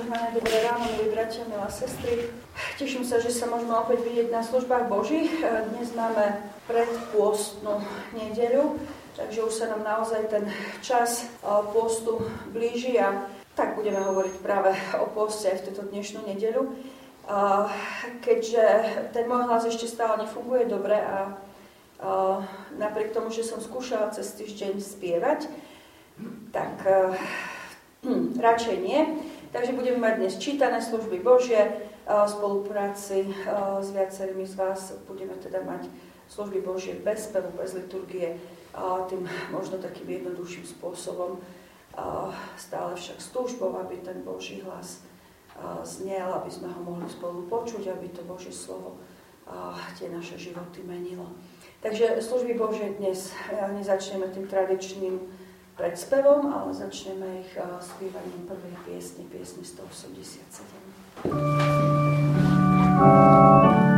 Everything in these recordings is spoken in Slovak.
Požehnané dobré ráno, milí bratia, milá sestry. Teším sa, že sa môžeme opäť vidieť na službách Božích. Dnes máme predpôstnu nedeľu, takže už sa nám naozaj ten čas postu blíži a tak budeme hovoriť práve o poste aj v túto dnešnú nedeľu. Keďže ten môj hlas ešte stále nefunguje dobre a napriek tomu, že som skúšala cez týždeň spievať, tak hm, radšej nie. Takže budeme mať dnes čítané služby Božie, v spolupráci s viacerými z vás budeme teda mať služby Božie bez spevu, bez liturgie, tým možno takým jednoduchším spôsobom, stále však s túžbou, aby ten Boží hlas znel, aby sme ho mohli spolu počuť, aby to Božie slovo tie naše životy menilo. Takže služby Božie dnes nezačneme tým tradičným predspevom, ale začneme ich spievaním prvej piesne, piesne 187.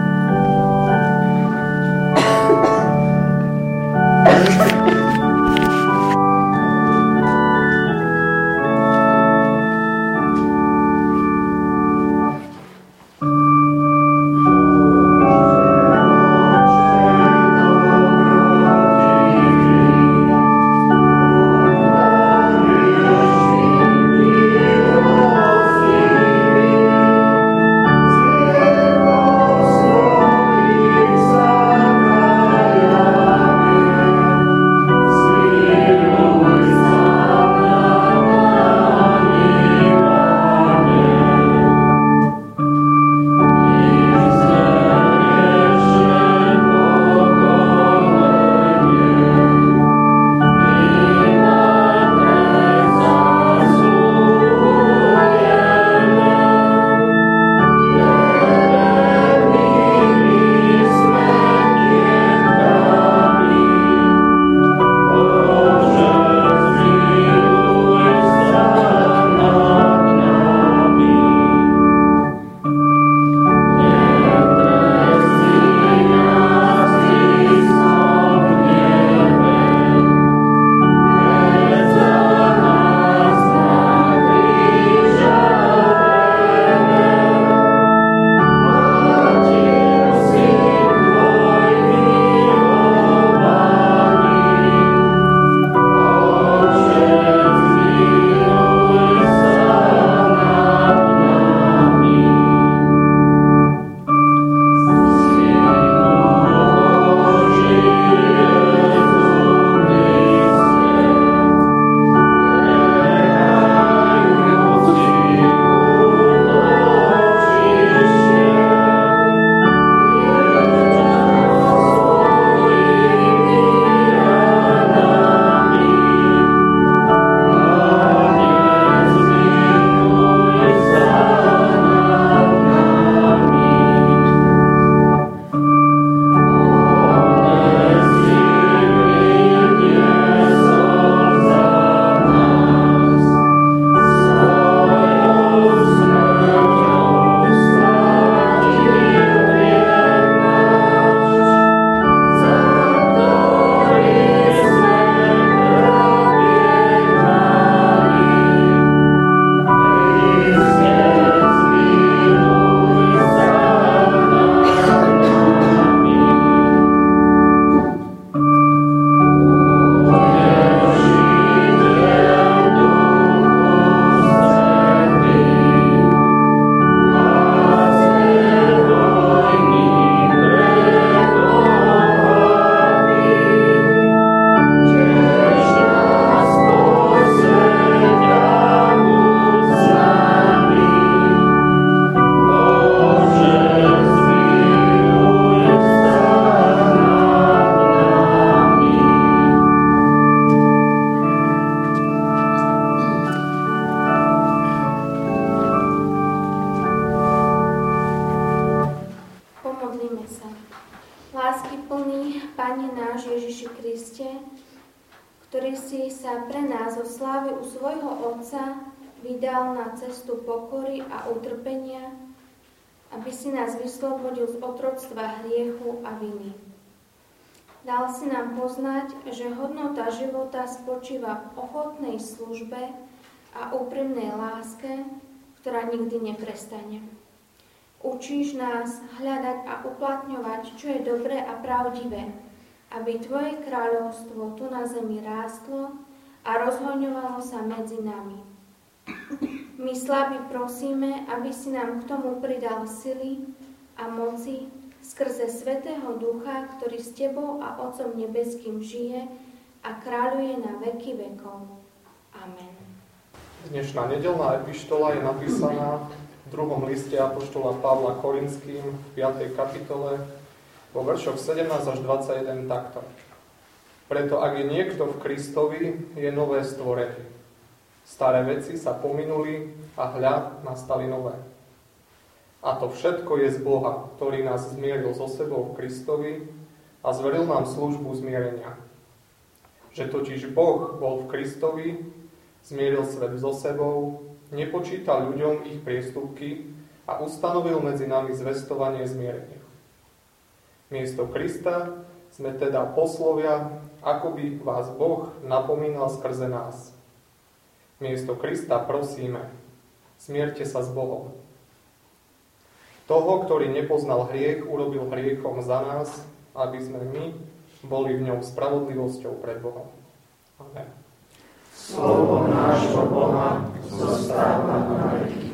aby Tvoje kráľovstvo tu na zemi rástlo a rozhoňovalo sa medzi nami. My slabí prosíme, aby si nám k tomu pridal sily a moci skrze Svetého Ducha, ktorý s Tebou a Otcom Nebeským žije a kráľuje na veky vekov. Amen. Dnešná nedelná epištola je napísaná v druhom liste Apoštola Pavla Korinským v 5. kapitole vo veršoch 17 až 21 takto. Preto ak je niekto v Kristovi, je nové stvorenie. Staré veci sa pominuli a hľa nastali nové. A to všetko je z Boha, ktorý nás zmieril so sebou v Kristovi a zveril nám službu zmierenia. Že totiž Boh bol v Kristovi, zmieril svet so sebou, nepočítal ľuďom ich priestupky a ustanovil medzi nami zvestovanie zmierenia. Miesto Krista sme teda poslovia, ako by vás Boh napomínal skrze nás. Miesto Krista prosíme, smierte sa s Bohom. Toho, ktorý nepoznal hriech, urobil hriechom za nás, aby sme my boli v ňom spravodlivosťou pred Bohom. Amen. Slovo nášho Boha zostáva na veky.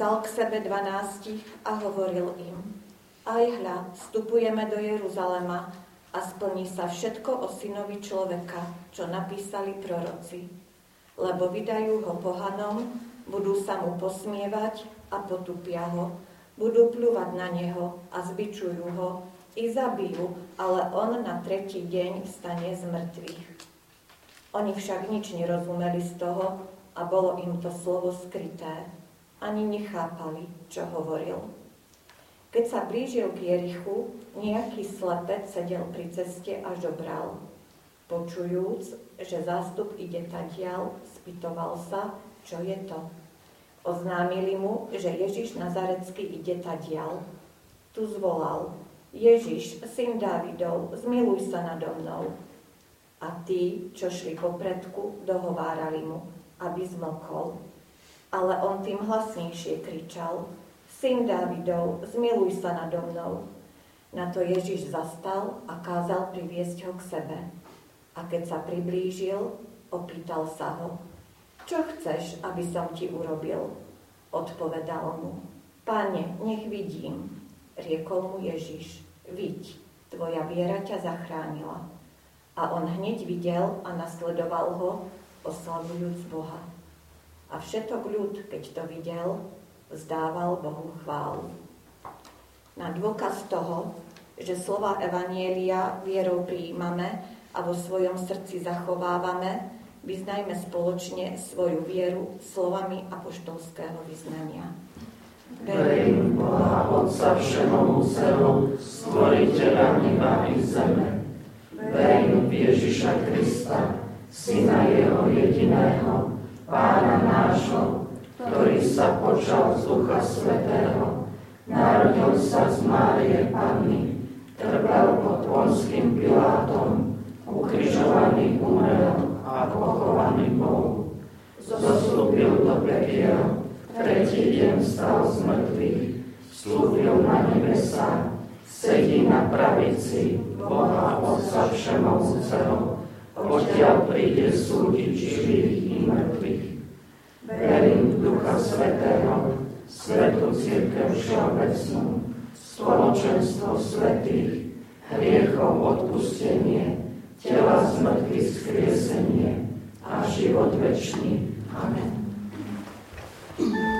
Vzal k sebe dvanástich a hovoril im, aj hľa, vstupujeme do Jeruzalema a splní sa všetko o synovi človeka, čo napísali proroci. Lebo vydajú ho pohanom, budú sa mu posmievať a potupia ho, budú pľúvať na neho a zbičujú ho i zabijú, ale on na tretí deň stane z mŕtvych. Oni však nič nerozumeli z toho a bolo im to slovo skryté. Ani nechápali, čo hovoril. Keď sa blížil k Jerichu, nejaký slepec sedel pri ceste a žobral. Počujúc, že zástup ide tadiaľ, spýtoval sa, čo je to. Oznámili mu, že Ježiš Nazarecký ide tadiaľ. Tu zvolal, Ježiš, syn Dávidov, zmiluj sa nado mnou. A tí, čo šli popredku, dohovárali mu, aby zmlkol. Ale on tým hlasnejšie kričal, Syn Dávidov, zmiluj sa nado mnou. Na to Ježiš zastal a kázal priviesť ho k sebe. A keď sa priblížil, opýtal sa ho, čo chceš, aby som ti urobil? Odpovedal mu. Pane, nech vidím. Riekol mu Ježiš. Viď, tvoja viera ťa zachránila. A on hneď videl a nasledoval ho, oslavujúc Boha. A všetok ľud, keď to videl, vzdával Bohu chválu. Na dôkaz toho, že slova Evanielia vierou prijímame a vo svojom srdci zachovávame, Vyznajme spoločne svoju vieru slovami apoštolského vyznania. Verím Boha Otca Všemohúceho, stvoriteľa neba i zeme. Verím v Ježiša Krista, Syna Jeho jediného, Pána nášho, ktorý sa počal z Ducha Svetého, narodil sa z Márie Panny, trpel pod Ponským Pilátom, ukrižovaný umrel, a pochovaný bol. Zostúpil do pekiel, tretí deň stal z mŕtvych, vstúpil na nebesa, sedí na pravici Boha Otca Všemovúceho, odtiaľ príde súdiť živých i mŕtvych. Verím v Ducha Svetého, Svetú Církev Všeobecnú, spoločenstvo svetých, hriechov odpustenie, tela mŕtvych skriesenie a život večný. Amen. Bože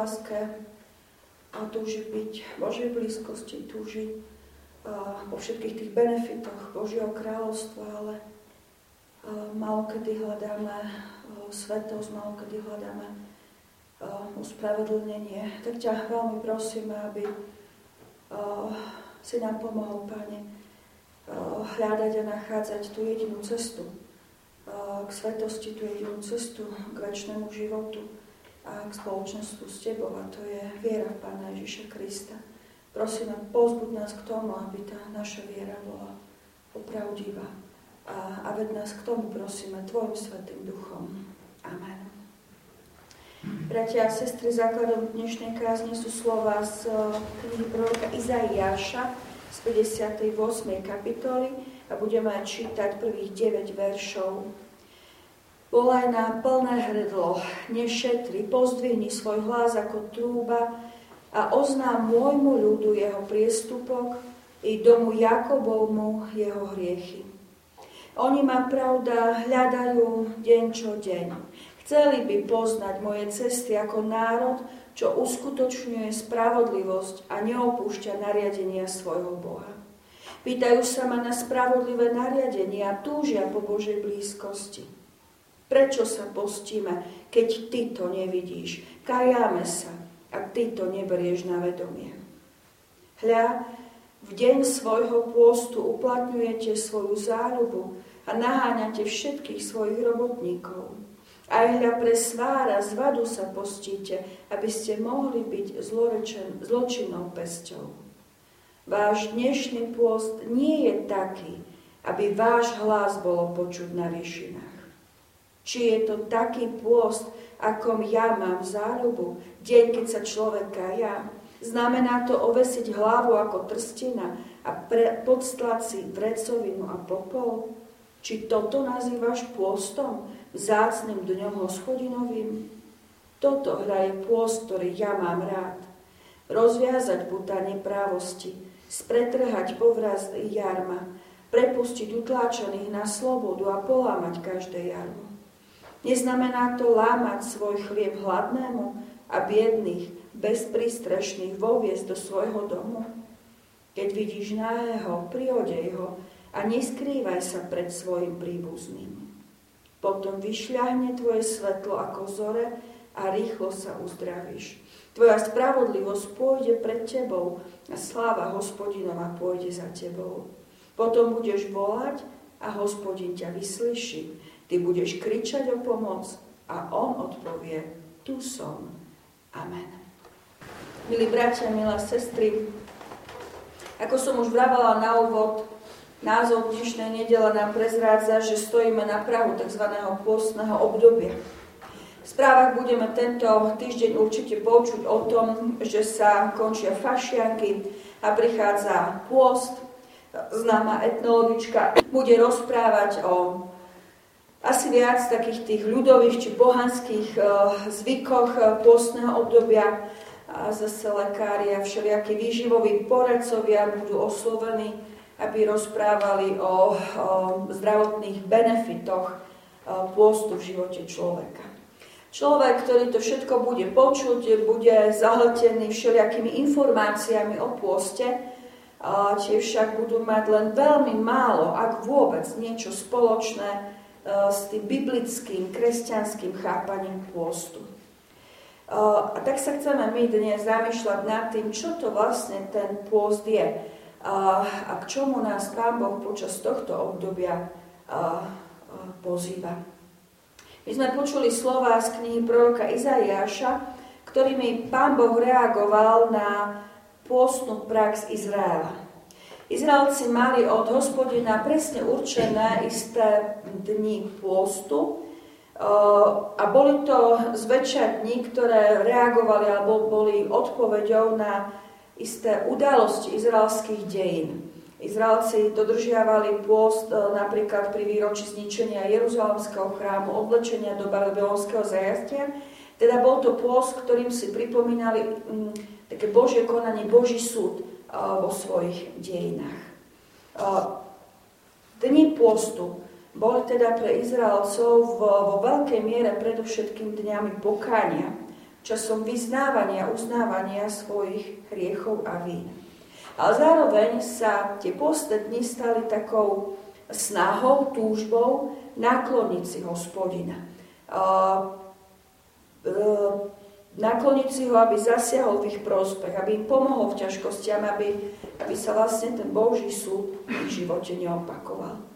láske a túži byť v Božej blízkosti, túži po všetkých tých benefitoch Božieho kráľovstva, ale malo kedy hľadáme svetosť, malo kedy hľadáme uspravedlnenie. Tak ťa veľmi prosíme, aby si nám pomohol, Pane, hľadať a nachádzať tú jedinú cestu k svetosti, tú jedinú cestu k väčšnému životu a k spoločnosti s Tebou. A to je viera v Pána Ježiša Krista. Prosím, pozbuď nás k tomu, aby tá naša viera bola opravdivá. A, a ved nás k tomu, prosíme, Tvojim Svetým Duchom. Amen. Bratia a sestry, základom dnešnej kázne sú slova z eh, knihy proroka Izaiáša z 58. kapitoly a budeme čítať prvých 9 veršov. Volaj na plné hrdlo, nešetri, pozdvihni svoj hlas ako trúba, a oznám môjmu ľudu jeho priestupok i domu Jakobovmu jeho hriechy. Oni ma pravda hľadajú deň čo deň. Chceli by poznať moje cesty ako národ, čo uskutočňuje spravodlivosť a neopúšťa nariadenia svojho Boha. Pýtajú sa ma na spravodlivé nariadenia a túžia po Božej blízkosti. Prečo sa postíme, keď ty to nevidíš? Kajáme sa, ak ty to neberieš na vedomie. Hľa, v deň svojho pôstu uplatňujete svoju záľubu a naháňate všetkých svojich robotníkov. Aj hľa pre svára z vadu sa postíte, aby ste mohli byť zlorečen, zločinnou pesťou. Váš dnešný pôst nie je taký, aby váš hlas bolo počuť na výšinách. Či je to taký pôst, akom ja mám záľubu, deň, keď sa človek ja. Znamená to ovesiť hlavu ako trstina a pre, podstlať si vrecovinu a popol? Či toto nazývaš pôstom, vzácným dňom hoschodinovým? Toto hľa je pôst, ktorý ja mám rád. Rozviazať puta neprávosti, spretrhať povraz jarma, prepustiť utláčaných na slobodu a polámať každé jarmo. Neznamená to lámať svoj chlieb hladnému a biedných, bezprístrešných voviesť do svojho domu. Keď vidíš náhého, priodej ho a neskrývaj sa pred svojim príbuzným. Potom vyšľahne tvoje svetlo ako zore a rýchlo sa uzdravíš. Tvoja spravodlivosť pôjde pred tebou a sláva hospodinova pôjde za tebou. Potom budeš volať a hospodin ťa vyslyší Ty budeš kričať o pomoc a on odpovie, tu som. Amen. Milí bratia, milé sestry, ako som už vravala na úvod, názov dnešnej nedele nám prezrádza, že stojíme na prahu tzv. postného obdobia. V správach budeme tento týždeň určite počuť o tom, že sa končia fašianky a prichádza pôst. Známa etnologička bude rozprávať o asi viac takých tých ľudových či pohanských uh, zvykoch uh, pôstneho obdobia. A zase lekári a všelijakí výživoví poradcovia budú oslovení, aby rozprávali o, o zdravotných benefitoch uh, pôstu v živote človeka. Človek, ktorý to všetko bude počuť, bude zahltený všelijakými informáciami o pôste, tie však budú mať len veľmi málo, ak vôbec niečo spoločné s tým biblickým, kresťanským chápaním pôstu. E, a tak sa chceme my dnes zamýšľať nad tým, čo to vlastne ten pôst je a k čomu nás Pán Boh počas tohto obdobia pozýva. My sme počuli slova z knihy proroka Izaiáša, ktorými Pán Boh reagoval na pôstnu prax Izraela. Izraelci mali od hospodina presne určené isté dni pôstu eh, a boli to zväčša dni, ktoré reagovali alebo boli odpoveďou na isté udalosti izraelských dejín. Izraelci dodržiavali pôst eh, napríklad pri výročí zničenia Jeruzalemského chrámu, odlečenia do babylonského zajastia. Teda bol to pôst, ktorým si pripomínali mm, také Božie konanie, Boží súd vo svojich dejinách. Dni pôstu boli teda pre Izraelcov vo, veľkej miere predovšetkým dňami pokánia, časom vyznávania, uznávania svojich hriechov a vín. Ale zároveň sa tie postné stali takou snahou, túžbou nakloniť si hospodina. Uh, uh, nakloniť si ho, aby zasiahol v ich prospech, aby im pomohol v ťažkostiam, aby, aby sa vlastne ten Boží súd v ich živote neopakoval.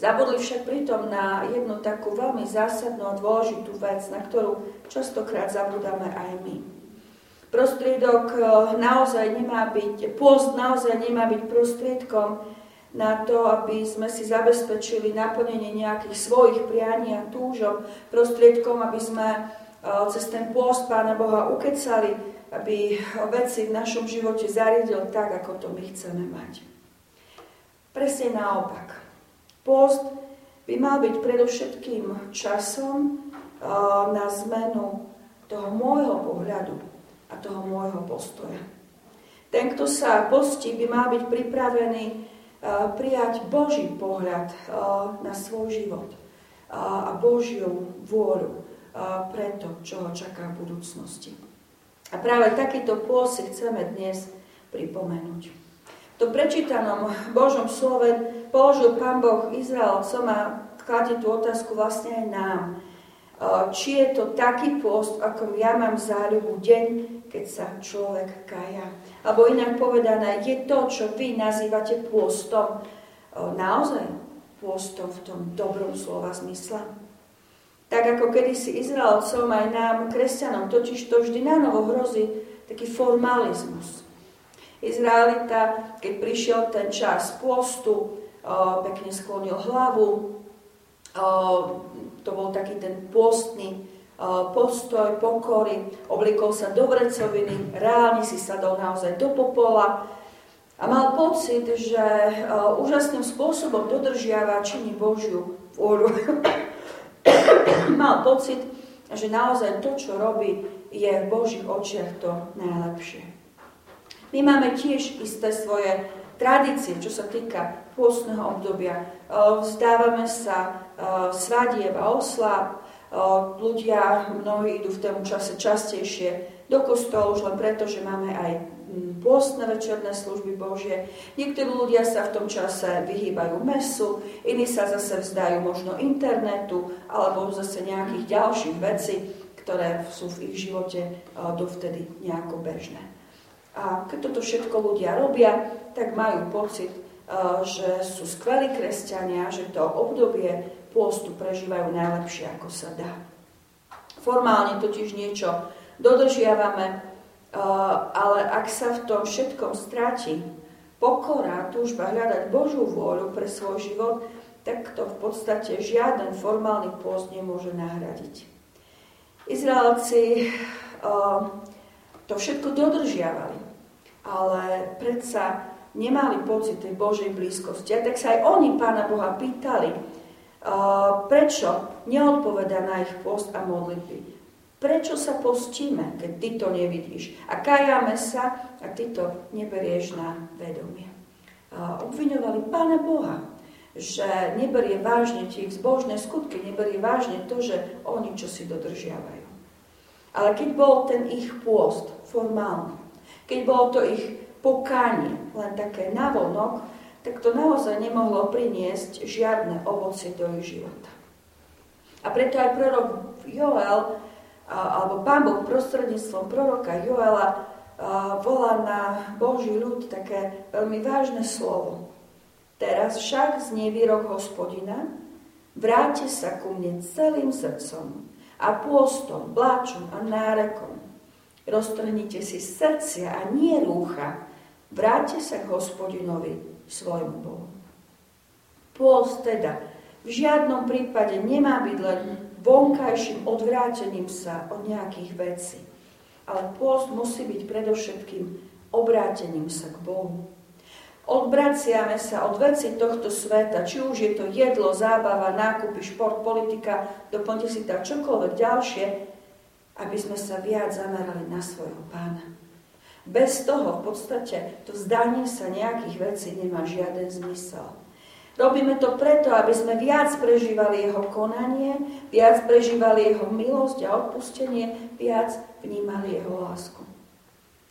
Zabudli však pritom na jednu takú veľmi zásadnú a dôležitú vec, na ktorú častokrát zabudáme aj my. Prostriedok eh, naozaj nemá byť, pôst naozaj nemá byť prostriedkom na to, aby sme si zabezpečili naplnenie nejakých svojich prianí a túžob, prostriedkom, aby sme cez ten pôst Pána Boha ukecali, aby veci v našom živote zariadil tak, ako to my chceme mať. Presne naopak. Post by mal byť predovšetkým časom na zmenu toho môjho pohľadu a toho môjho postoja. Ten, kto sa postí, by mal byť pripravený prijať Boží pohľad na svoj život a Božiu vôľu pre to, čo ho čaká v budúcnosti. A práve takýto pôs si chceme dnes pripomenúť to prečítanom Božom slove položil Pán Boh Izraelcom a kladie tú otázku vlastne aj nám. Či je to taký post, ako ja mám záľubu deň, keď sa človek kaja. Alebo inak povedané, je to, čo vy nazývate pôstom, naozaj pôstom v tom dobrom slova zmysle. Tak ako kedysi Izraelcom aj nám, kresťanom, totiž to vždy na novo hrozí taký formalizmus Izraelita, keď prišiel ten čas postu, pekne sklonil hlavu, to bol taký ten postný postoj, pokory, oblikol sa do vrecoviny, reálne si sadol naozaj do popola a mal pocit, že úžasným spôsobom dodržiava činy Božiu vôľu. mal pocit, že naozaj to, čo robí, je v Božích očiach to najlepšie. My máme tiež isté svoje tradície, čo sa týka pôstneho obdobia. Vzdávame sa svadieb a oslav, ľudia, mnohí idú v tom čase častejšie do kostolu, už len preto, že máme aj pôstne večerné služby Božie. Niektorí ľudia sa v tom čase vyhýbajú mesu, iní sa zase vzdajú možno internetu alebo zase nejakých ďalších vecí, ktoré sú v ich živote dovtedy nejako bežné. A keď toto všetko ľudia robia, tak majú pocit, že sú skvelí kresťania, že to obdobie pôstu prežívajú najlepšie, ako sa dá. Formálne totiž niečo dodržiavame, ale ak sa v tom všetkom stráti pokora, túžba hľadať Božú vôľu pre svoj život, tak to v podstate žiaden formálny pôst nemôže nahradiť. Izraelci to všetko dodržiavali, ale predsa nemali pocit tej Božej blízkosti. A tak sa aj oni Pána Boha pýtali, uh, prečo neodpoveda na ich post a modlitby. Prečo sa postíme, keď ty to nevidíš? A kajame sa a ty to neberieš na vedomie. Obviňovali Pána Boha, že neberie vážne tie ich zbožné skutky, neberie vážne to, že oni čo si dodržiavajú. Ale keď bol ten ich pôst formálny, keď bolo to ich pokánie len také navonok, tak to naozaj nemohlo priniesť žiadne ovocie do ich života. A preto aj prorok Joel, alebo Pán Boh prostredníctvom proroka Joela volá na Boží ľud také veľmi vážne slovo. Teraz však znie výrok hospodina, vráte sa ku mne celým srdcom a pôstom, bláčom a nárekom. Roztrhnite si srdcia a nie rúcha. Vráťte sa k hospodinovi, svojmu Bohu. Pôst teda v žiadnom prípade nemá byť len vonkajším odvrátením sa od nejakých vecí. Ale pôst musí byť predovšetkým obrátením sa k Bohu. Odbraciame sa od veci tohto sveta, či už je to jedlo, zábava, nákupy, šport, politika, doplňte si tam čokoľvek ďalšie, aby sme sa viac zamerali na svojho pána. Bez toho v podstate to zdanie sa nejakých vecí nemá žiaden zmysel. Robíme to preto, aby sme viac prežívali jeho konanie, viac prežívali jeho milosť a odpustenie, viac vnímali jeho lásku.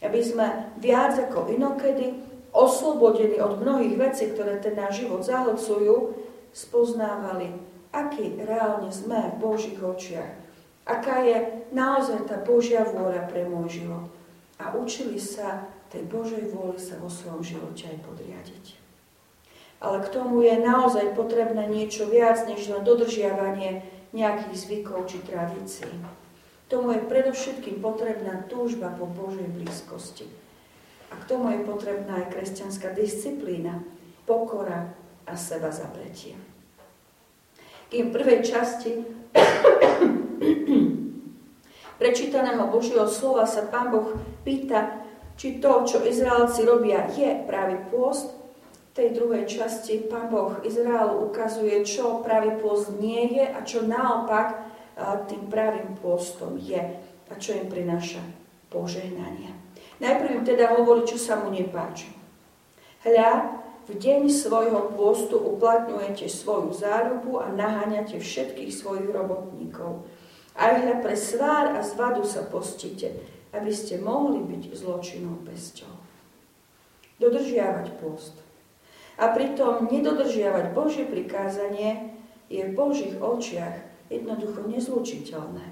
Aby sme viac ako inokedy, oslobodení od mnohých vecí, ktoré ten náš život zahlcujú, spoznávali, aký reálne sme v Božích očiach. Aká je naozaj tá Božia vôľa pre môj život. A učili sa tej Božej vôli sa vo svojom živote aj podriadiť ale k tomu je naozaj potrebné niečo viac, než len dodržiavanie nejakých zvykov či tradícií. Tomu je predovšetkým potrebná túžba po Božej blízkosti. A k tomu je potrebná aj kresťanská disciplína, pokora a seba zabretie. Kým v prvej časti prečítaného Božieho slova sa Pán Boh pýta, či to, čo Izraelci robia, je práve pôst, tej druhej časti pán Boh Izraelu ukazuje, čo pravý pôst nie je a čo naopak tým pravým pôstom je a čo im prináša požehnanie. Najprv im teda hovorí, čo sa mu nepáči. Hľa, v deň svojho pôstu uplatňujete svoju zárubu a naháňate všetkých svojich robotníkov. Aj hľa pre svár a zvadu sa postíte, aby ste mohli byť zločinou pesťou. Dodržiavať pôst a pritom nedodržiavať Božie prikázanie je v Božích očiach jednoducho nezlučiteľné.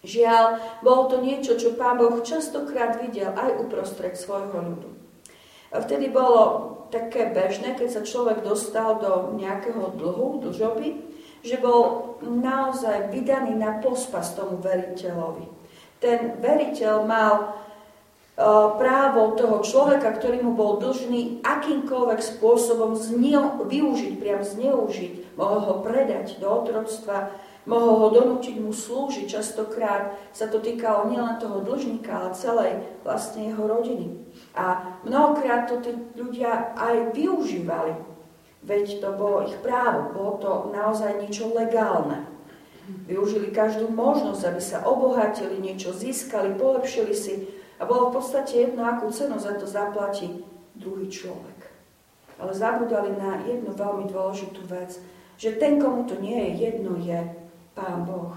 Žiaľ, bolo to niečo, čo Pán Boh častokrát videl aj uprostred svojho ľudu. Vtedy bolo také bežné, keď sa človek dostal do nejakého dlhu, dlžoby, že bol naozaj vydaný na pospas tomu veriteľovi. Ten veriteľ mal právo toho človeka, ktorý mu bol dlžný, akýmkoľvek spôsobom zneo, využiť, priam zneužiť, mohol ho predať do otroctva, mohol ho donútiť mu slúžiť. Častokrát sa to týkalo nielen toho dlžníka, ale celej vlastne jeho rodiny. A mnohokrát to tí ľudia aj využívali, veď to bolo ich právo, bolo to naozaj niečo legálne. Využili každú možnosť, aby sa obohatili, niečo získali, polepšili si a bolo v podstate jedno, akú cenu za to zaplatí druhý človek. Ale zabudali na jednu veľmi dôležitú vec, že ten, komu to nie je jedno, je Pán Boh.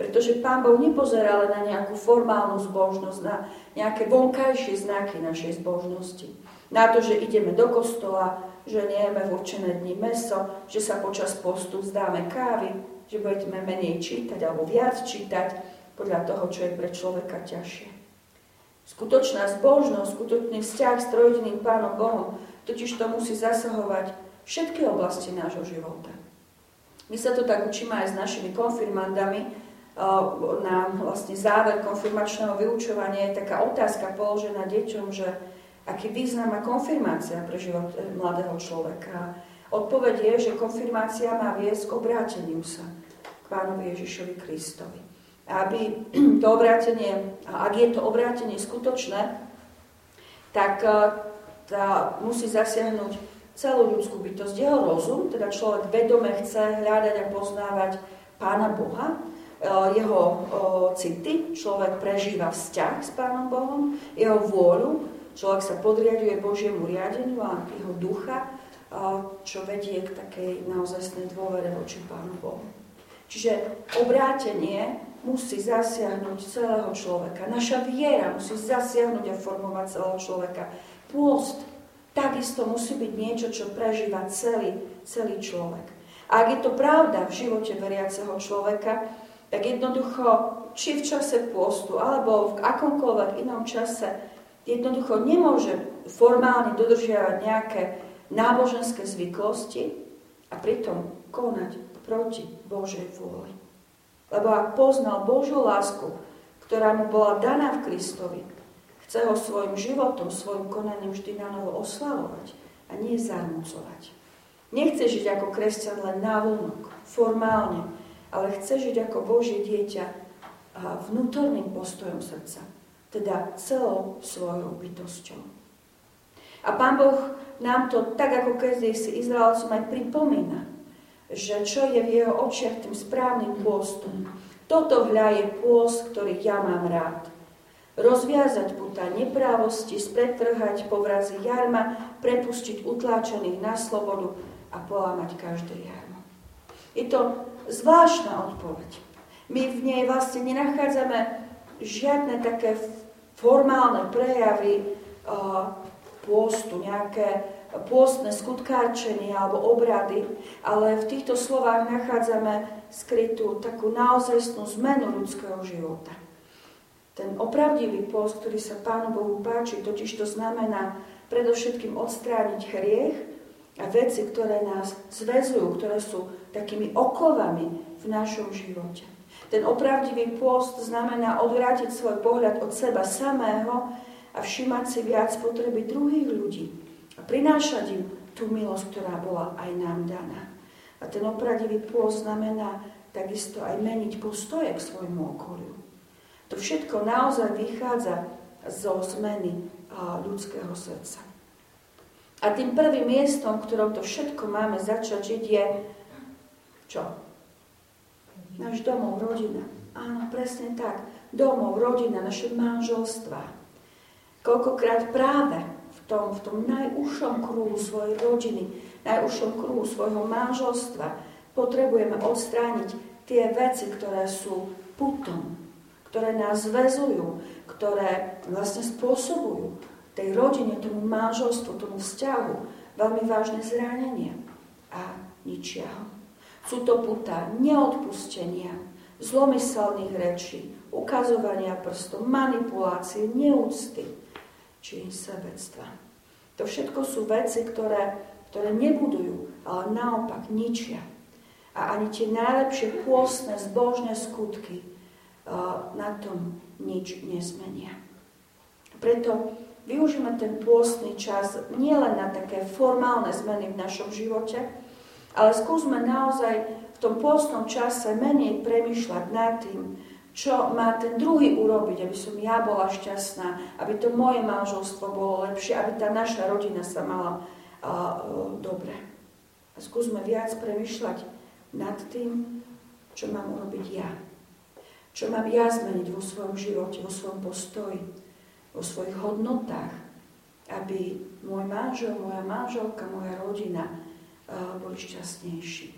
Pretože Pán Boh nepozerá len na nejakú formálnu zbožnosť, na nejaké vonkajšie znaky našej zbožnosti. Na to, že ideme do kostola, že nejeme v určené dni meso, že sa počas postu vzdáme kávy, že budeme menej čítať alebo viac čítať podľa toho, čo je pre človeka ťažšie. Skutočná zbožnosť, skutočný vzťah s trojediným Pánom Bohom, totiž to musí zasahovať všetky oblasti nášho života. My sa to tak učíme aj s našimi konfirmandami. Na vlastne záver konfirmačného vyučovania je taká otázka položená deťom, že aký význam má konfirmácia pre život e, mladého človeka. Odpoveď je, že konfirmácia má viesť k obráteniu sa k Pánovi Ježišovi Kristovi aby to obrátenie, ak je to obrátenie skutočné, tak e, tá musí zasiahnuť celú ľudskú bytosť. Jeho rozum, teda človek vedome chce hľadať a poznávať Pána Boha, e, jeho city, človek prežíva vzťah s Pánom Bohom, jeho vôľu, človek sa podriaduje Božiemu riadeniu a jeho ducha, čo vedie k takej naozajstnej dôvere voči Pánu Bohu. Čiže obrátenie musí zasiahnuť celého človeka. Naša viera musí zasiahnuť a formovať celého človeka. Pôst takisto musí byť niečo, čo prežíva celý, celý človek. A ak je to pravda v živote veriaceho človeka, tak jednoducho, či v čase pôstu, alebo v akomkoľvek inom čase, jednoducho nemôže formálne dodržiavať nejaké náboženské zvyklosti a pritom konať proti Božej vôli. Lebo ak poznal Božiu lásku, ktorá mu bola daná v Kristovi, chce ho svojim životom, svojim konaním vždy na novo oslavovať a nie zarmucovať. Nechce žiť ako kresťan len návonok, formálne, ale chce žiť ako Božie dieťa a vnútorným postojom srdca, teda celou svojou bytosťou. A Pán Boh nám to, tak ako si Izraelcom aj pripomína, že čo je v jeho očiach tým správnym pôstom. Toto hľa je pôst, ktorý ja mám rád. Rozviazať puta neprávosti, spretrhať povrazy jarma, prepustiť utláčaných na slobodu, a polámať každé jarmo. Je to zvláštna odpoveď. My v nej vlastne nenachádzame žiadne také formálne prejavy uh, pôstu, nejaké pôstne skutkárčenie alebo obrady, ale v týchto slovách nachádzame skrytú takú naozajstnú zmenu ľudského života. Ten opravdivý post, ktorý sa Pánu Bohu páči, totiž to znamená predovšetkým odstrániť hriech a veci, ktoré nás zväzujú, ktoré sú takými okovami v našom živote. Ten opravdivý post znamená odvrátiť svoj pohľad od seba samého a všimať si viac potreby druhých ľudí a prinášať im tú milosť, ktorá bola aj nám daná. A ten opravdivý post znamená takisto aj meniť postoje k svojmu okoliu. To všetko naozaj vychádza zo zmeny ľudského srdca. A tým prvým miestom, ktorom to všetko máme začať žiť, je čo? Náš domov, rodina. Áno, presne tak. Domov, rodina, naše manželstva. Koľkokrát práve tom, v tom najúžšom kruhu svojej rodiny, najúžšom kruhu svojho manželstva potrebujeme odstrániť tie veci, ktoré sú putom, ktoré nás zväzujú, ktoré vlastne spôsobujú tej rodine, tomu manželstvu, tomu vzťahu veľmi vážne zranenie a ničia ho. Sú to puta neodpustenia, zlomyselných rečí, ukazovania prstom, manipulácie, neúcty či sebectva. To všetko sú veci, ktoré, ktoré nebudujú, ale naopak ničia. A ani tie najlepšie pôstne, zbožné skutky uh, na tom nič nezmenia. Preto využíme ten pôstny čas nielen na také formálne zmeny v našom živote, ale skúsme naozaj v tom pôstnom čase menej premyšľať nad tým, čo má ten druhý urobiť, aby som ja bola šťastná, aby to moje manželstvo bolo lepšie, aby tá naša rodina sa mala uh, dobre. A skúsme viac premyšľať nad tým, čo mám urobiť ja. Čo mám ja zmeniť vo svojom živote, vo svojom postoji, vo svojich hodnotách, aby môj manžel, moja manželka, moja rodina boli šťastnejší.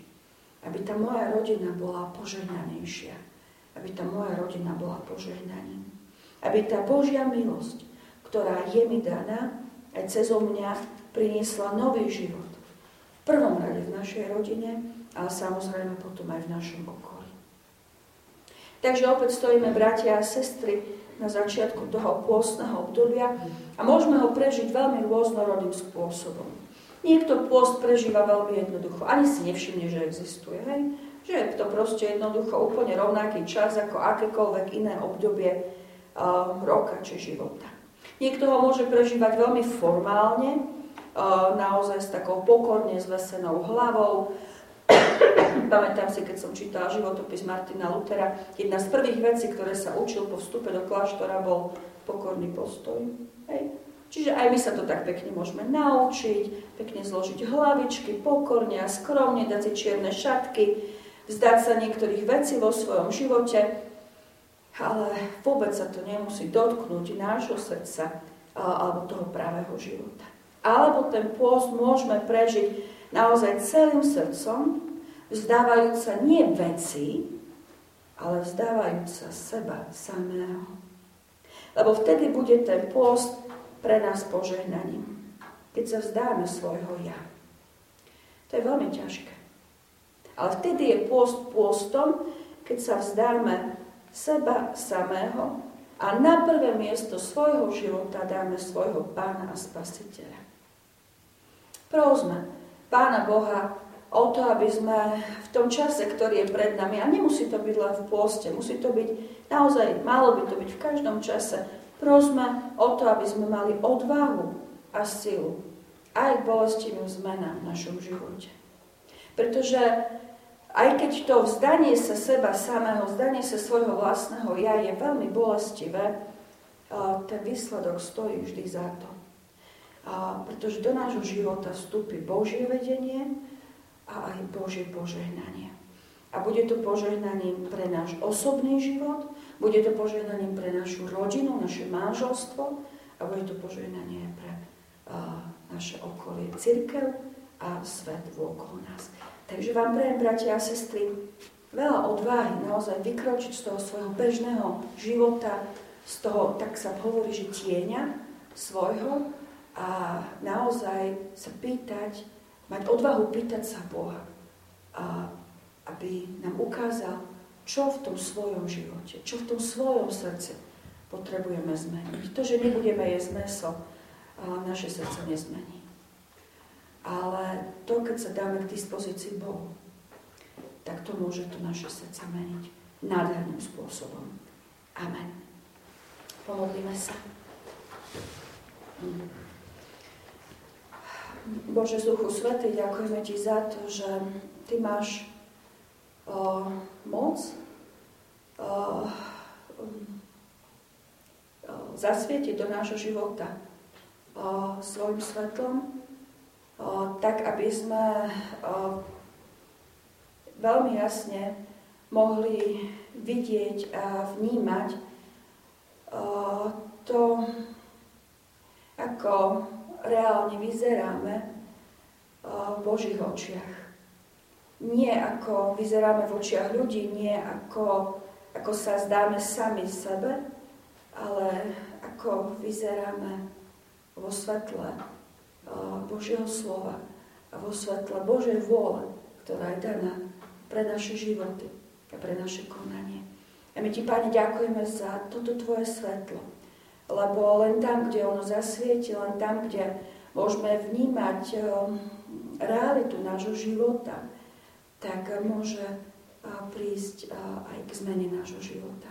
Aby tá moja rodina bola požehnanejšia. Aby tá moja rodina bola požehnaním. Aby tá Božia milosť, ktorá je mi daná, aj cez mňa priniesla nový život. V prvom rade v našej rodine, ale samozrejme potom aj v našom okolí. Takže opäť stojíme, bratia a sestry, na začiatku toho pôstneho obdobia a môžeme ho prežiť veľmi rôznorodým spôsobom. Niekto pôst prežíva veľmi jednoducho. Ani si nevšimne, že existuje. Hej? Že je to proste jednoducho úplne rovnaký čas ako akékoľvek iné obdobie uh, roka či života. Niekto ho môže prežívať veľmi formálne, uh, naozaj s takou pokorne zvesenou hlavou. Pamätám si, keď som čítala životopis Martina Lutera, jedna z prvých vecí, ktoré sa učil po vstupe do kláštora, bol pokorný postoj. Hej? Čiže aj my sa to tak pekne môžeme naučiť, pekne zložiť hlavičky, pokorne a skromne, dať si čierne šatky, vzdať sa niektorých vecí vo svojom živote, ale vôbec sa to nemusí dotknúť nášho srdca alebo toho pravého života. Alebo ten pôst môžeme prežiť naozaj celým srdcom, vzdávajúc sa nie veci, ale vzdávajúc sa seba samého. Lebo vtedy bude ten pôst pre nás požehnaním, keď sa vzdáme svojho ja. To je veľmi ťažké. Ale vtedy je pôst pôstom, keď sa vzdáme seba samého a na prvé miesto svojho života dáme svojho pána a spasiteľa. Prosme pána Boha o to, aby sme v tom čase, ktorý je pred nami, a nemusí to byť len v pôste, musí to byť naozaj, malo by to byť v každom čase, Prosme o to, aby sme mali odvahu a silu aj k bolestivým zmenám v našom živote. Pretože aj keď to vzdanie sa seba samého, vzdanie sa svojho vlastného ja je veľmi bolestivé, ten výsledok stojí vždy za to. A pretože do nášho života vstúpi Božie vedenie a aj Božie požehnanie. A bude to požehnaním pre náš osobný život, bude to požehnaním pre našu rodinu, naše manželstvo a bude to požehnanie pre naše okolie, církev a svet vôkol nás. Takže vám prajem, bratia a sestry, veľa odvahy naozaj vykročiť z toho svojho bežného života, z toho, tak sa hovorí, že tieňa svojho a naozaj sa pýtať, mať odvahu pýtať sa Boha, a aby nám ukázal, čo v tom svojom živote, čo v tom svojom srdci potrebujeme zmeniť. To, že nebudeme jesť meso, naše srdce nezmení. Ale to, keď sa dáme k dispozícii Bohu, tak to môže to naše srdce meniť nádherným spôsobom. Amen. Pomodlíme sa. Bože Duchu Svetý, ďakujeme Ti za to, že Ty máš o, moc o, o, zasvietiť do nášho života o, svojim svetlom, tak aby sme veľmi jasne mohli vidieť a vnímať to, ako reálne vyzeráme v Božích očiach. Nie ako vyzeráme v očiach ľudí, nie ako, ako sa zdáme sami sebe, ale ako vyzeráme vo svetle Božieho slova a vo svetle Božej vôle, ktorá je daná pre naše životy a pre naše konanie. A my ti, Pane, ďakujeme za toto Tvoje svetlo, lebo len tam, kde ono zasvieti, len tam, kde môžeme vnímať realitu nášho života, tak môže prísť aj k zmene nášho života.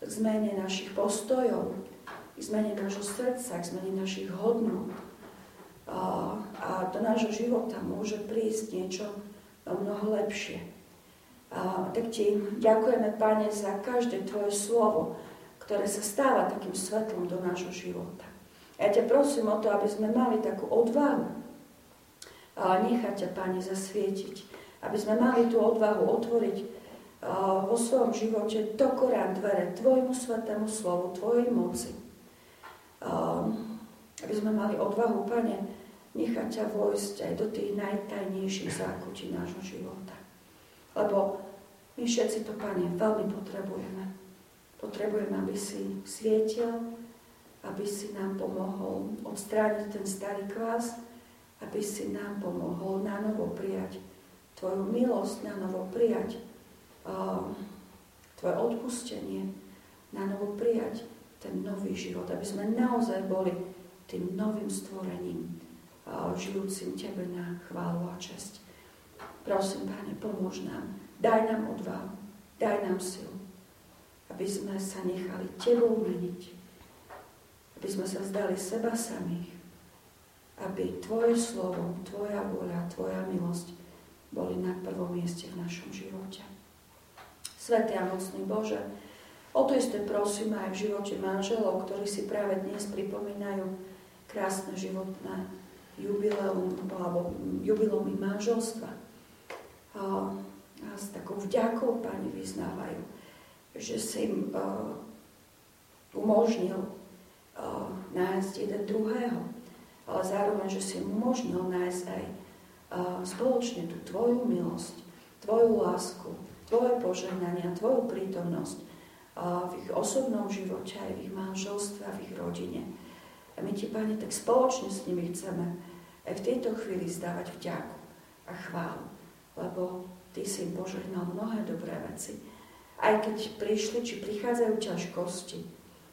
K zmene našich postojov, k zmene nášho srdca, k zmene našich hodnot. A do nášho života môže prísť niečo mnoho lepšie. A tak ti ďakujeme, Pane, za každé Tvoje slovo, ktoré sa stáva takým svetlom do nášho života. Ja ťa prosím o to, aby sme mali takú odvahu a nechať ťa, Pane, zasvietiť aby sme mali tú odvahu otvoriť vo svojom živote do Korán dvere Tvojmu svetému slovu, Tvojej moci. Uh, aby sme mali odvahu, Pane, nechať ťa vojsť aj do tých najtajnejších zákutí nášho života. Lebo my všetci to, Pane, veľmi potrebujeme. Potrebujeme, aby si svietil, aby si nám pomohol odstrániť ten starý kvás, aby si nám pomohol na novo prijať Tvoju milosť na novo prijať, Tvoje odpustenie na novo prijať ten nový život, aby sme naozaj boli tým novým stvorením, žijúcim Tebe na chválu a česť. Prosím, Pane, pomôž nám, daj nám odvahu, daj nám silu, aby sme sa nechali Tebou meniť, aby sme sa zdali seba samých, aby Tvoje slovo, Tvoja vôľa, Tvoja milosť boli na prvom mieste v našom živote. Svetý a mocný Bože, o to isté prosím aj v živote manželov, ktorí si práve dnes pripomínajú krásne životné jubileum alebo manželstva. A, a s takou vďakou Pani vyznávajú, že si im uh, umožnil uh, nájsť jeden druhého, ale zároveň, že si im umožnil nájsť aj spoločne tú Tvoju milosť, Tvoju lásku, Tvoje požehnania, Tvoju prítomnosť v ich osobnom živote, aj v ich manželstve v ich rodine. A my Ti, Pane, tak spoločne s nimi chceme aj v tejto chvíli zdávať vďaku a chválu, lebo Ty si požehnal mnohé dobré veci. Aj keď prišli, či prichádzajú ťažkosti,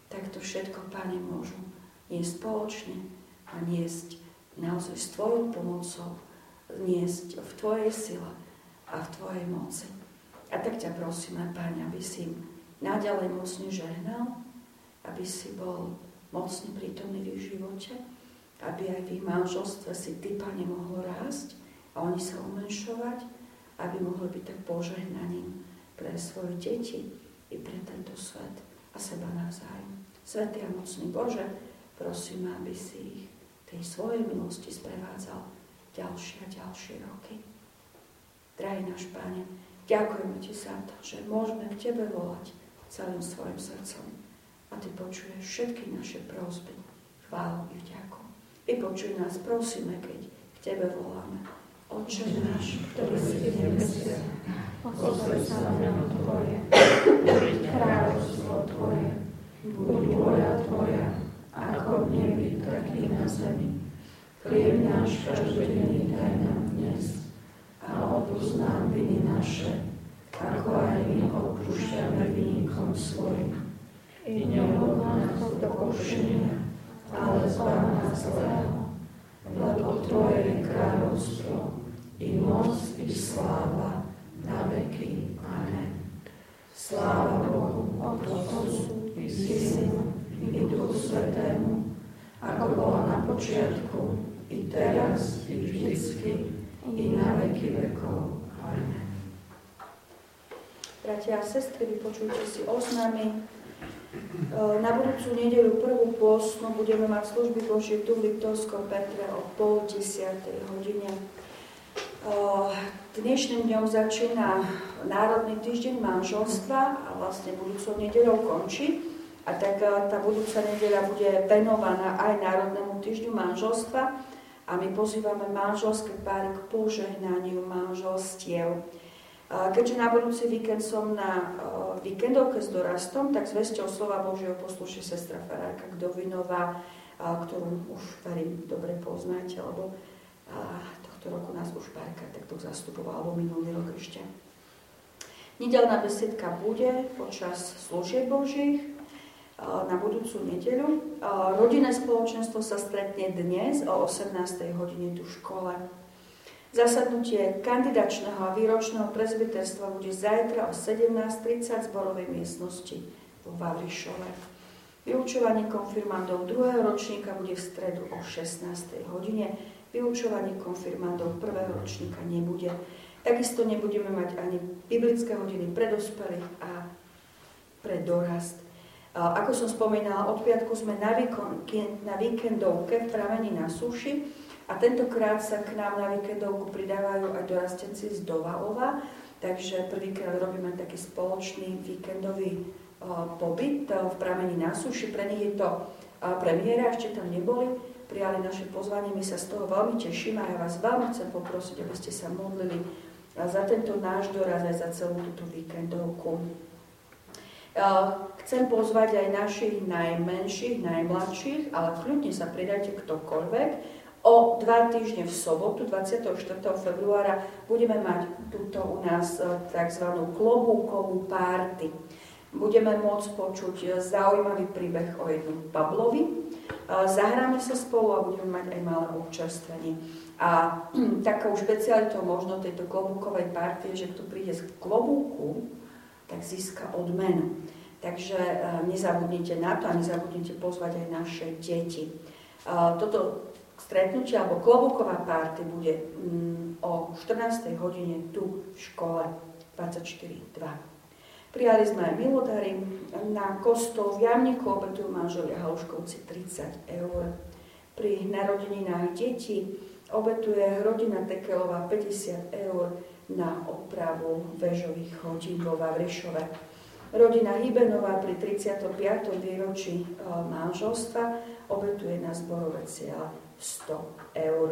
tak to všetko, Pane, môžu niesť spoločne a niesť naozaj s Tvojou pomocou niesť v Tvojej sile a v Tvojej moci. A tak ťa prosíme, Páň, aby si im naďalej mocne žehnal, aby si bol mocne prítomný v ich živote, aby aj v ich manželstve si Ty, Pane, mohol rásť a oni sa umenšovať, aby mohli byť tak požehnaním pre svoje deti i pre tento svet a seba navzájom. Svetý a mocný Bože, prosím, aby si ich tej svojej milosti sprevádzal ďalšie a ďalšie roky. Drahý náš Pane, ďakujeme Ti za to, že môžeme k Tebe volať celým svojim srdcom a Ty počuješ všetky naše prosby, chválu i vďaku. Vypočuj nás, prosíme, keď k Tebe voláme. Oče náš, ktorý si v nebesiach, posvedť sa meno Tvoje, buď kráľovstvo Tvoje, buď vôľa Tvoja, ako v nebi, tak i na zemi. Chlieb náš každodenný daj nám dnes a odpúsť nám viny naše, ako aj my odpúšťame vynikom svojim. I neuvod nás do pokušenia, ale zbav nás zlého, lebo Tvoje je kráľovstvo, i moc, i sláva, na veky. Amen. Sláva Bohu, Otcu, i Synu, i Duchu Svetému, ako bolo na počiatku, i teraz, i vždycky, i na veky vekov. Amen. Bratia a sestry, vypočujte si oznámy. E, na budúcu nedelu prvú pôstnu budeme mať služby Božie tu v Liptovskom Petre o pol desiatej hodine. E, dnešným dňom začína Národný týždeň manželstva a vlastne budúcou nedelou končí. A tak e, tá budúca nedeľa bude venovaná aj Národnému týždňu manželstva a my pozývame manželské páry k požehnaniu manželstiev. Keďže na budúci víkend som na víkendovke s dorastom, tak s vesťou slova Božieho poslúši sestra Farárka Kdovinová, ktorú už verím dobre poznáte, lebo tohto roku nás už párka takto zastupovala, alebo minulý rok ešte. Nedelná besedka bude počas služieb Božích na budúcu nedeľu. Rodinné spoločenstvo sa stretne dnes o 18. hodine tu v škole. Zasadnutie kandidačného a výročného prezbyterstva bude zajtra o 17.30 v zborovej miestnosti vo Vavrišove. Vyučovanie konfirmandov druhého ročníka bude v stredu o 16. hodine. Vyučovanie konfirmandov prvého ročníka nebude. Takisto nebudeme mať ani biblické hodiny pre dospelých a pre dorast. Ako som spomínala, od piatku sme na víkendovke v pramení na suši a tentokrát sa k nám na víkendovku pridávajú aj dorastenci z Dovalova, takže prvýkrát robíme taký spoločný víkendový uh, pobyt uh, v pramení na suši. Pre nich je to uh, premiéra, ešte tam neboli, prijali naše pozvanie, my sa z toho veľmi tešíme a ja vás veľmi chcem poprosiť, aby ste sa modlili za tento náš doraz aj za celú túto víkendovku. Chcem pozvať aj našich najmenších, najmladších, ale kľudne sa pridajte ktokoľvek, O dva týždne v sobotu, 24. februára, budeme mať túto u nás e, tzv. klobúkovú párty. Budeme môcť počuť e, zaujímavý príbeh o jednom Pavlovi. E, zahráme sa spolu a budeme mať aj malé občerstvenie. A takou špecialitou možno tejto klobúkovej párty je, že kto príde z klobúku, tak získa odmenu. Takže nezabudnite na to a nezabudnite pozvať aj naše deti. Toto stretnutie alebo klobúková párty bude mm, o 14. hodine tu v škole 24.2. Prijali sme aj milodary. Na kostol v Jamniku obetujú manželia Haluškovci 30 eur. Pri narodeninách detí obetuje rodina Tekelová 50 eur na opravu vežových hodín vo Vavrišove. Rodina Hybenová pri 35. výročí e, manželstva obetuje na zborové cieľa 100 eur.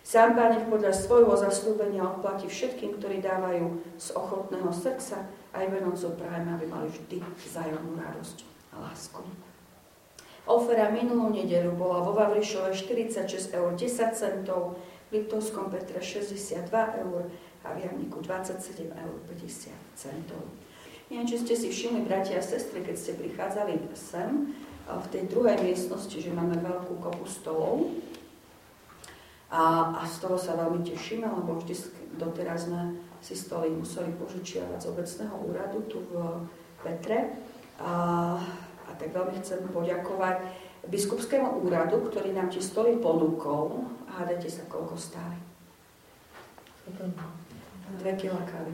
Sám Pán nech podľa svojho zaslúbenia odplatí všetkým, ktorí dávajú z ochotného srdca aj venocov prajeme, aby mali vždy vzájomnú radosť a lásku. Ofera minulú nedelu bola vo Vavrišove 46 eur 10 centov, v Liptovskom Petre 62 eur a v Jamniku 27 eur 50 centov. Neviem, či ste si všimli, bratia a sestry, keď ste prichádzali sem, v tej druhej miestnosti, že máme veľkú kopu stolov, a, a z toho sa veľmi tešíme, lebo vždy doteraz sme si stoly museli požičiavať z obecného úradu tu v Petre. A, a tak veľmi chcem poďakovať biskupskému úradu, ktorý nám tie stoly ponúkol. A hádajte sa, koľko stáli. Dve kila kávy.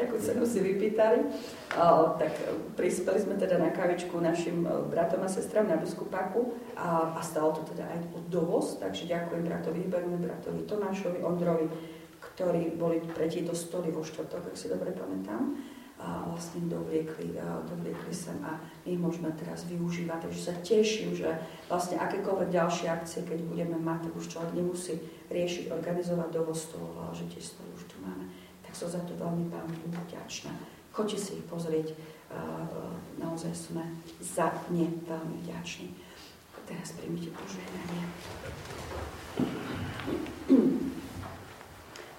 Takú cenu si vypýtali. O, tak prispeli sme teda na kavičku našim bratom a sestram na biskupáku a, a stalo to teda aj od dovoz, takže ďakujem bratovi Hybernu, bratovi Tomášovi, Ondrovi, ktorí boli pre tieto stoly vo štvrtok, ak si dobre pamätám. A vlastne dovliekli, dovliekli sem a my môžeme teraz využívať. Takže sa teším, že vlastne akékoľvek ďalšie akcie, keď budeme mať, tak už človek nemusí riešiť, organizovať dovoz toho, ale že tie stoly už tu máme. Tak som za to veľmi Pánu vďačná. Choďte si ich pozrieť, naozaj sme za ne veľmi vďační. Teraz príjmite požehnanie.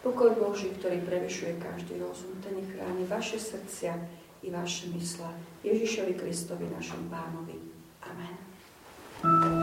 Pokoj Boží, ktorý prevyšuje každý rozum, ten chráni vaše srdcia i vaše mysle. Ježišovi Kristovi, našom pánovi. Amen.